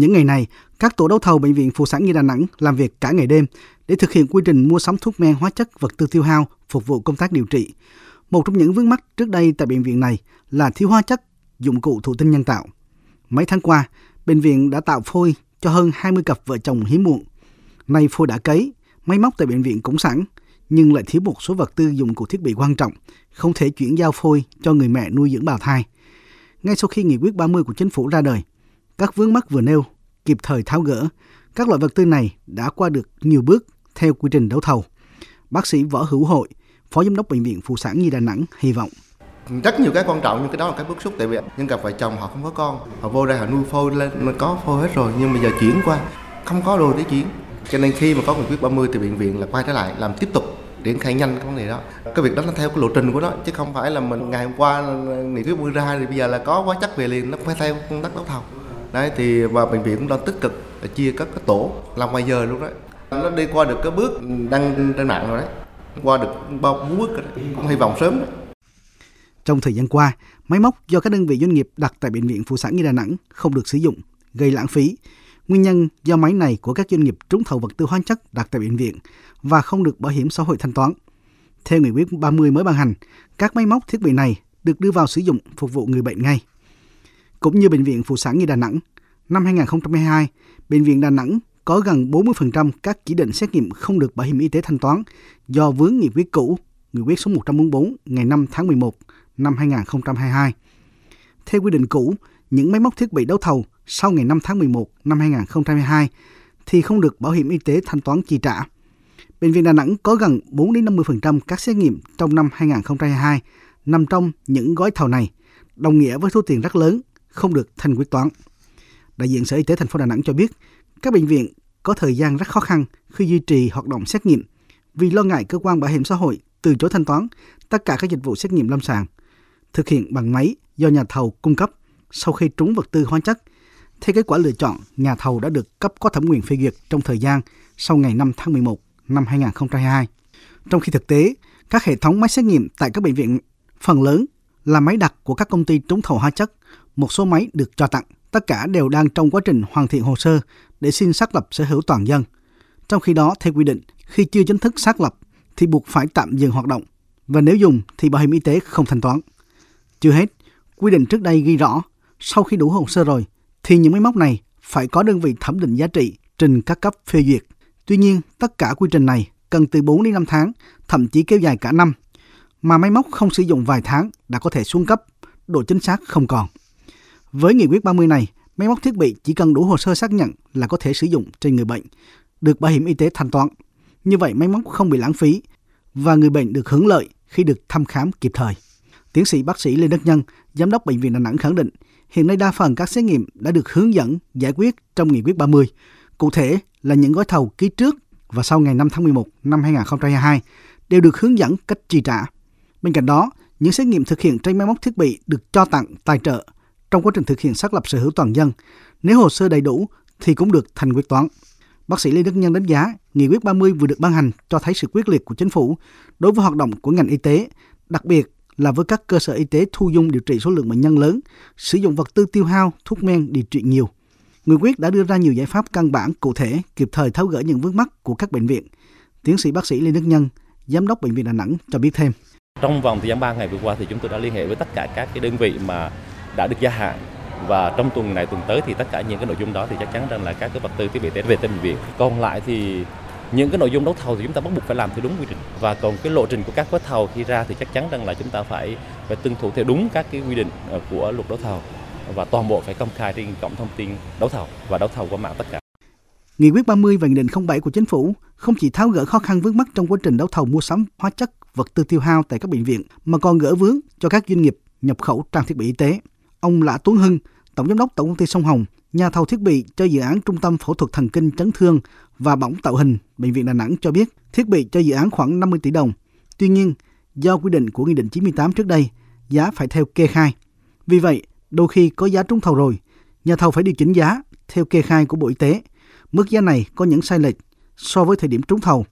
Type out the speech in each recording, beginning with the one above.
Những ngày này, các tổ đấu thầu Bệnh viện Phụ sản Nhi Đà Nẵng làm việc cả ngày đêm để thực hiện quy trình mua sắm thuốc men hóa chất vật tư tiêu hao phục vụ công tác điều trị. Một trong những vướng mắt trước đây tại bệnh viện này là thiếu hóa chất, dụng cụ thụ tinh nhân tạo. Mấy tháng qua, bệnh viện đã tạo phôi cho hơn 20 cặp vợ chồng hiếm muộn. Nay phôi đã cấy, máy móc tại bệnh viện cũng sẵn, nhưng lại thiếu một số vật tư dụng cụ thiết bị quan trọng, không thể chuyển giao phôi cho người mẹ nuôi dưỡng bào thai. Ngay sau khi nghị quyết 30 của chính phủ ra đời, các vướng mắc vừa nêu kịp thời tháo gỡ. Các loại vật tư này đã qua được nhiều bước theo quy trình đấu thầu. Bác sĩ Võ Hữu Hội, Phó Giám đốc Bệnh viện Phụ sản Nhi Đà Nẵng hy vọng. Rất nhiều cái quan trọng nhưng cái đó là cái bức xúc tại vì nhân cặp vợ chồng họ không có con họ vô đây họ nuôi phôi lên nó có phôi hết rồi nhưng bây giờ chuyển qua không có đồ để chuyển. Cho nên khi mà có nghị quyết 30 thì bệnh viện là quay trở lại làm tiếp tục triển khai nhanh cái vấn đề đó. Cái việc đó nó theo cái lộ trình của nó chứ không phải là mình ngày hôm qua nghị quyết 30 ra thì bây giờ là có quá chắc về liền nó phải theo công tác đấu thầu đấy thì và bệnh viện cũng đang tích cực chia các cái tổ làm ngoài giờ luôn đấy nó đi qua được cái bước đăng trên mạng rồi đấy qua được bao bốn bước rồi đấy. cũng hy vọng sớm đấy. Trong thời gian qua, máy móc do các đơn vị doanh nghiệp đặt tại Bệnh viện Phụ sản Nhi Đà Nẵng không được sử dụng, gây lãng phí. Nguyên nhân do máy này của các doanh nghiệp trúng thầu vật tư hóa chất đặt tại bệnh viện và không được bảo hiểm xã hội thanh toán. Theo nghị quyết 30 mới ban hành, các máy móc thiết bị này được đưa vào sử dụng phục vụ người bệnh ngay. Cũng như Bệnh viện Phụ sản Nhi Đà Nẵng, năm 2022, Bệnh viện Đà Nẵng có gần 40% các chỉ định xét nghiệm không được bảo hiểm y tế thanh toán do vướng nghị quyết cũ, nghị quyết số 144 ngày 5 tháng 11 năm 2022. Theo quy định cũ, những máy móc thiết bị đấu thầu sau ngày 5 tháng 11 năm 2022 thì không được bảo hiểm y tế thanh toán chi trả. Bệnh viện Đà Nẵng có gần 4 đến 50% các xét nghiệm trong năm 2022 nằm trong những gói thầu này, đồng nghĩa với số tiền rất lớn không được thanh quyết toán. Đại diện Sở Y tế thành phố Đà Nẵng cho biết, các bệnh viện có thời gian rất khó khăn khi duy trì hoạt động xét nghiệm vì lo ngại cơ quan bảo hiểm xã hội từ chối thanh toán tất cả các dịch vụ xét nghiệm lâm sàng thực hiện bằng máy do nhà thầu cung cấp sau khi trúng vật tư hóa chất. Theo kết quả lựa chọn, nhà thầu đã được cấp có thẩm quyền phê duyệt trong thời gian sau ngày 5 tháng 11 năm 2022. Trong khi thực tế, các hệ thống máy xét nghiệm tại các bệnh viện phần lớn là máy đặt của các công ty trúng thầu hóa chất, một số máy được cho tặng. Tất cả đều đang trong quá trình hoàn thiện hồ sơ để xin xác lập sở hữu toàn dân. Trong khi đó, theo quy định, khi chưa chính thức xác lập thì buộc phải tạm dừng hoạt động và nếu dùng thì bảo hiểm y tế không thanh toán. Chưa hết, quy định trước đây ghi rõ sau khi đủ hồ sơ rồi thì những máy móc này phải có đơn vị thẩm định giá trị trình các cấp phê duyệt. Tuy nhiên, tất cả quy trình này cần từ 4 đến 5 tháng, thậm chí kéo dài cả năm. Mà máy móc không sử dụng vài tháng đã có thể xuống cấp, độ chính xác không còn. Với nghị quyết 30 này, máy móc thiết bị chỉ cần đủ hồ sơ xác nhận là có thể sử dụng trên người bệnh, được bảo hiểm y tế thanh toán. Như vậy máy móc không bị lãng phí và người bệnh được hưởng lợi khi được thăm khám kịp thời. Tiến sĩ bác sĩ Lê Đức Nhân, giám đốc bệnh viện Đà Nẵng khẳng định, hiện nay đa phần các xét nghiệm đã được hướng dẫn giải quyết trong nghị quyết 30. Cụ thể là những gói thầu ký trước và sau ngày 5 tháng 11 năm 2022 đều được hướng dẫn cách chi trả. Bên cạnh đó, những xét nghiệm thực hiện trên máy móc thiết bị được cho tặng tài trợ trong quá trình thực hiện xác lập sở hữu toàn dân. Nếu hồ sơ đầy đủ thì cũng được thành quyết toán. Bác sĩ Lê Đức Nhân đánh giá, Nghị quyết 30 vừa được ban hành cho thấy sự quyết liệt của chính phủ đối với hoạt động của ngành y tế, đặc biệt là với các cơ sở y tế thu dung điều trị số lượng bệnh nhân lớn, sử dụng vật tư tiêu hao, thuốc men điều trị nhiều. Nghị quyết đã đưa ra nhiều giải pháp căn bản cụ thể, kịp thời tháo gỡ những vướng mắc của các bệnh viện. Tiến sĩ bác sĩ Lê Đức Nhân, giám đốc bệnh viện Đà Nẵng cho biết thêm. Trong vòng thời gian 3 ngày vừa qua thì chúng tôi đã liên hệ với tất cả các cái đơn vị mà đã được gia hạn và trong tuần này tuần tới thì tất cả những cái nội dung đó thì chắc chắn rằng là các cái vật tư thiết bị tế về tới bệnh viện. Còn lại thì những cái nội dung đấu thầu thì chúng ta bắt buộc phải làm theo đúng quy trình và còn cái lộ trình của các gói thầu khi ra thì chắc chắn rằng là chúng ta phải phải tuân thủ theo đúng các cái quy định ờ, của luật đấu thầu và toàn bộ phải công khai trên cổng thông tin đấu thầu và đấu thầu qua mạng tất cả. Nghị quyết 30 và Nghị định 07 của Chính phủ không chỉ tháo gỡ khó khăn vướng mắt trong quá trình đấu thầu mua sắm hóa chất, vật tư tiêu hao tại các bệnh viện, mà còn gỡ vướng cho các doanh nghiệp nhập khẩu trang thiết bị y tế. Ông Lã Tuấn Hưng, Tổng Giám đốc Tổng công ty Sông Hồng, nhà thầu thiết bị cho dự án Trung tâm Phẫu thuật Thần kinh Chấn thương và Bỏng Tạo hình Bệnh viện Đà Nẵng cho biết thiết bị cho dự án khoảng 50 tỷ đồng. Tuy nhiên, do quy định của Nghị định 98 trước đây, giá phải theo kê khai. Vì vậy, đôi khi có giá trúng thầu rồi, nhà thầu phải điều chỉnh giá theo kê khai của Bộ Y tế. Mức giá này có những sai lệch so với thời điểm trúng thầu,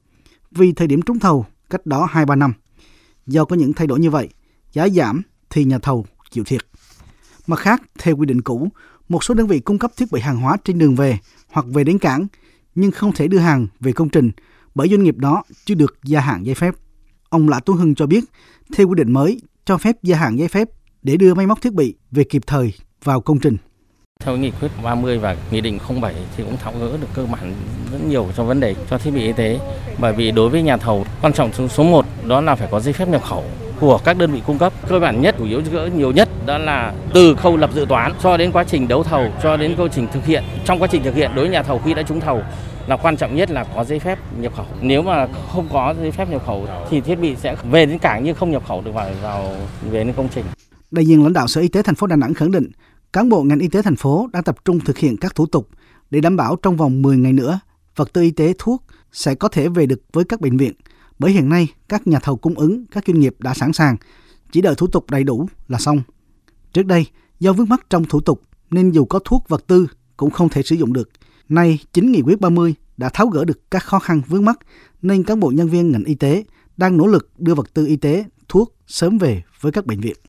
vì thời điểm trúng thầu cách đó 2-3 năm. Do có những thay đổi như vậy, giá giảm thì nhà thầu chịu thiệt. Mặt khác, theo quy định cũ, một số đơn vị cung cấp thiết bị hàng hóa trên đường về hoặc về đến cảng nhưng không thể đưa hàng về công trình bởi doanh nghiệp đó chưa được gia hạn giấy phép. Ông Lã Tuấn Hưng cho biết, theo quy định mới cho phép gia hạn giấy phép để đưa máy móc thiết bị về kịp thời vào công trình. Theo nghị quyết 30 và nghị định 07 thì cũng tháo gỡ được cơ bản rất nhiều trong vấn đề cho thiết bị y tế. Bởi vì đối với nhà thầu, quan trọng số 1 đó là phải có giấy phép nhập khẩu của các đơn vị cung cấp. Cơ bản nhất, chủ yếu gỡ nhiều nhất đó là từ khâu lập dự toán cho đến quá trình đấu thầu, cho đến quá trình thực hiện. Trong quá trình thực hiện đối với nhà thầu khi đã trúng thầu là quan trọng nhất là có giấy phép nhập khẩu. Nếu mà không có giấy phép nhập khẩu thì thiết bị sẽ về đến cảng nhưng không nhập khẩu được vào vào về đến công trình. Đại diện lãnh đạo Sở Y tế thành phố Đà Nẵng khẳng định, cán bộ ngành y tế thành phố đang tập trung thực hiện các thủ tục để đảm bảo trong vòng 10 ngày nữa, vật tư y tế thuốc sẽ có thể về được với các bệnh viện. Bởi hiện nay, các nhà thầu cung ứng, các doanh nghiệp đã sẵn sàng, chỉ đợi thủ tục đầy đủ là xong. Trước đây, do vướng mắc trong thủ tục nên dù có thuốc vật tư cũng không thể sử dụng được. Nay, chính nghị quyết 30 đã tháo gỡ được các khó khăn vướng mắc nên cán bộ nhân viên ngành y tế đang nỗ lực đưa vật tư y tế, thuốc sớm về với các bệnh viện.